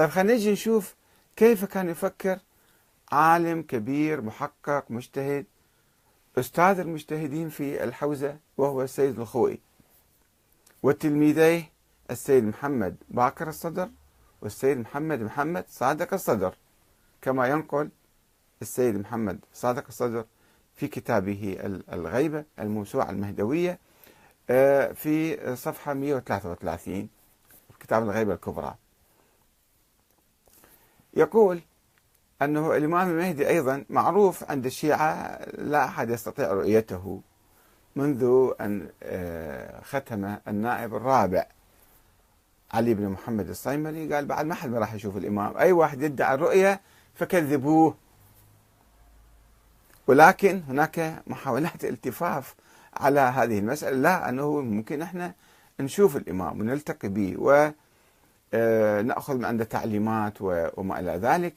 طيب خلينا نجي نشوف كيف كان يفكر عالم كبير محقق مجتهد أستاذ المجتهدين في الحوزة وهو السيد الخوئي. وتلميذيه السيد محمد باكر الصدر والسيد محمد محمد صادق الصدر كما ينقل السيد محمد صادق الصدر في كتابه الغيبة الموسوعة المهدوية آه، في صفحة 133 كتاب الغيبة الكبرى. يقول أنه الإمام المهدي أيضا معروف عند الشيعة لا أحد يستطيع رؤيته منذ أن آه، ختم النائب الرابع علي بن محمد الصيمري. قال بعد ما حد ما راح يشوف الإمام أي واحد يدعي الرؤية فكذبوه. ولكن هناك محاولات التفاف على هذه المسألة. لا أنه ممكن إحنا نشوف الإمام ونلتقي به. ونأخذ آه، من عنده تعليمات وما إلى ذلك.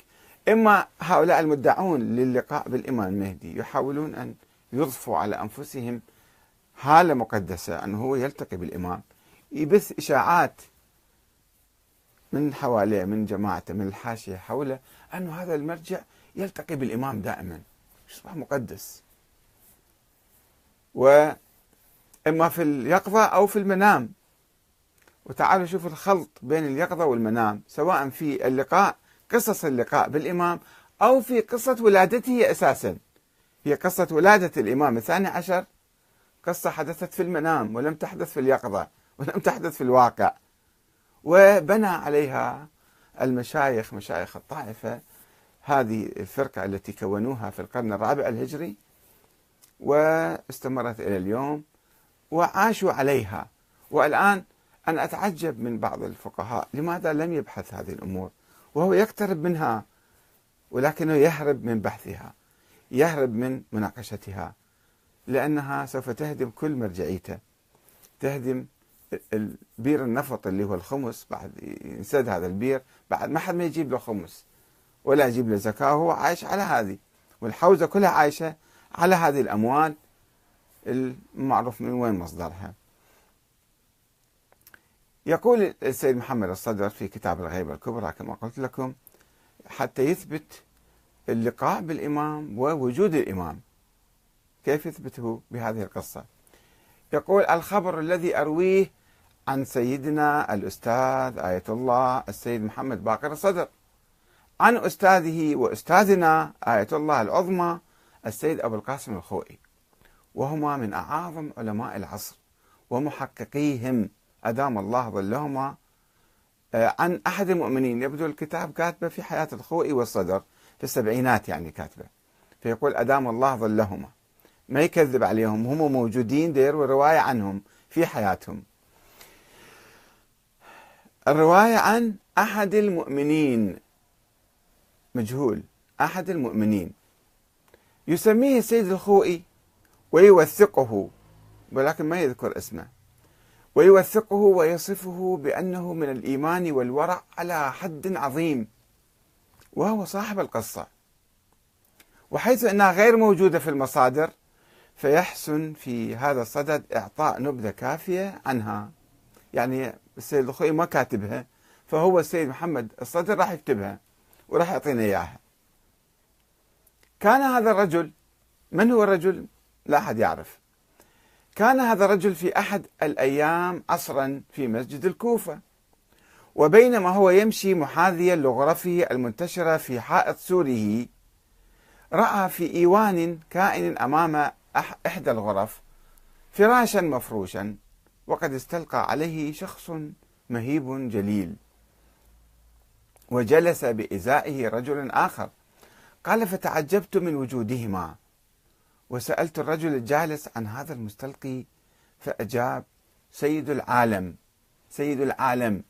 إما هؤلاء المدعون للقاء بالإمام المهدي يحاولون أن يضفوا على أنفسهم حالة مقدسة أنه هو يلتقي بالإمام. يبث إشاعات من حواليه من جماعته من الحاشية حوله أنه هذا المرجع يلتقي بالإمام دائما. يصبح مقدس. وإما في اليقظة أو في المنام. وتعالوا شوفوا الخلط بين اليقظة والمنام سواء في اللقاء قصص اللقاء بالإمام أو في قصة ولادته أساسا. هي قصة ولادة الإمام الثاني عشر قصة حدثت في المنام ولم تحدث في اليقظة ولم تحدث في الواقع. وبنى عليها المشايخ مشايخ الطائفة هذه الفرقة التي كونوها في القرن الرابع الهجري واستمرت إلى اليوم وعاشوا عليها. والآن أنا أتعجب من بعض الفقهاء لماذا لم يبحث هذه الأمور؟ وهو يقترب منها ولكنه يهرب من بحثها يهرب من مناقشتها لأنها سوف تهدم كل مرجعيته تهدم البير النفط اللي هو الخمس بعد ينسد هذا البير بعد ما حد ما يجيب له خمس ولا يجيب له زكاة هو عايش على هذه والحوزة كلها عايشة على هذه الأموال المعروف من وين مصدرها؟ يقول السيد محمد الصدر في كتاب الغيبة الكبرى كما قلت لكم حتى يثبت اللقاء بالإمام ووجود الإمام. كيف يثبته بهذه القصة؟ يقول الخبر الذي أرويه عن سيدنا الأستاذ آية الله السيد محمد باقر الصدر عن أستاذه وأستاذنا آية الله العظمى السيد أبو القاسم الخوئي وهما من أعاظم علماء العصر ومحققيهم. أدام الله ظلهما آه، عن أحد المؤمنين. يبدو الكتاب كاتبة في حياة الخوئي والصدر في السبعينات يعني كاتبة. فيقول أدام الله ظلهما. ما يكذب عليهم هم موجودين دير ورواية عنهم في حياتهم. الرواية عن أحد المؤمنين مجهول أحد المؤمنين. يسميه السيد الخوئي ويوثقه ولكن ما يذكر اسمه. ويوثقه ويصفه بأنه من الإيمان والورع على حد عظيم وهو صاحب القصة. وحيث أنها غير موجودة في المصادر فيحسن في هذا الصدد إعطاء نبذة كافية عنها. يعني السيد الخوي ما كاتبها فهو السيد محمد الصدر راح يكتبها وراح يعطينا إياها. كان هذا الرجل من هو الرجل؟ لا أحد يعرف. كان هذا الرجل في أحد الأيام عصرا في مسجد الكوفة. وبينما هو يمشي محاذيا لغرفه المنتشرة في حائط سوره رأى في إيوان كائن أمام إحدى الغرف فراشا مفروشا وقد استلقى عليه شخص مهيب جليل. وجلس بإزائه رجل آخر قال فتعجبت من وجودهما. وسألت الرجل الجالس عن هذا المستلقي فأجاب سيد العالم سيد العالم.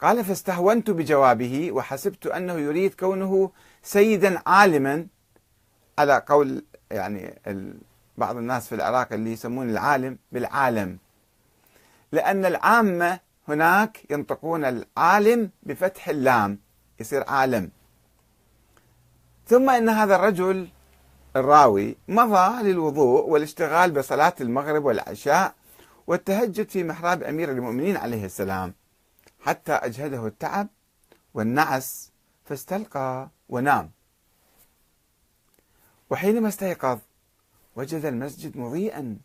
قال فاستهونت بجوابه وحسبت أنه يريد كونه سيدا عالما. على قول يعني بعض الناس في العراق اللي يسمون العالم بالعالم. لأن العامة هناك ينطقون العالم بفتح اللام يصير عالم. ثم إن هذا الرجل الراوي مضى للوضوء والاشتغال بصلاة المغرب والعشاء والتهجد في محراب أمير المؤمنين عليه السلام. حتى أجهده التعب والنعس فاستلقى ونام. وحينما استيقظ وجد المسجد مضيئا.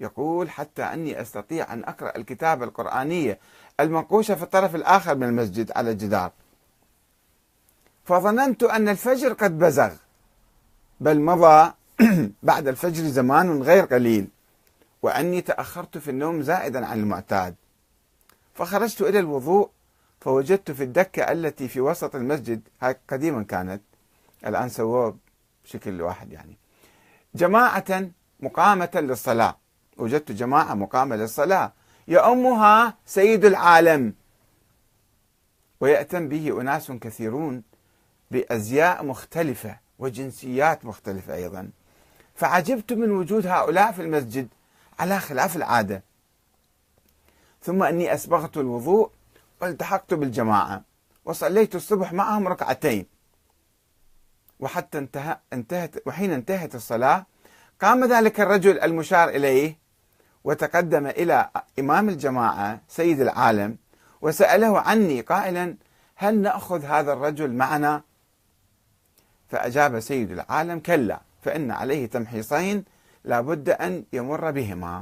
يقول حتى أني أستطيع أن أقرأ الكتاب القرآنية المنقوشة في الطرف الآخر من المسجد على الجدار. فظننت أن الفجر قد بزغ. بل مضى بعد الفجر زمان غير قليل وأني تأخرت في النوم زائدا عن المعتاد. فخرجت إلى الوضوء فوجدت في الدكة التي في وسط المسجد هاي قديما كانت الآن سووها بشكل واحد يعني جماعة مقامة للصلاة. وجدت جماعة مقامة للصلاة. يؤمها سيد العالم. ويأتم به أناس كثيرون بأزياء مختلفة. وجنسيات مختلفة أيضا. فعجبت من وجود هؤلاء في المسجد على خلاف العادة. ثم أني أسبغت الوضوء والتحقت بالجماعة وصليت الصبح معهم ركعتين. وحتى انتهى انتهت وحين انتهت الصلاة قام ذلك الرجل المشار إليه وتقدم إلى إمام الجماعة سيد العالم وسأله عني قائلا هل نأخذ هذا الرجل معنا فأجاب سيد العالم كلا فإن عليه تمحيصين لابد أن يمر بهما.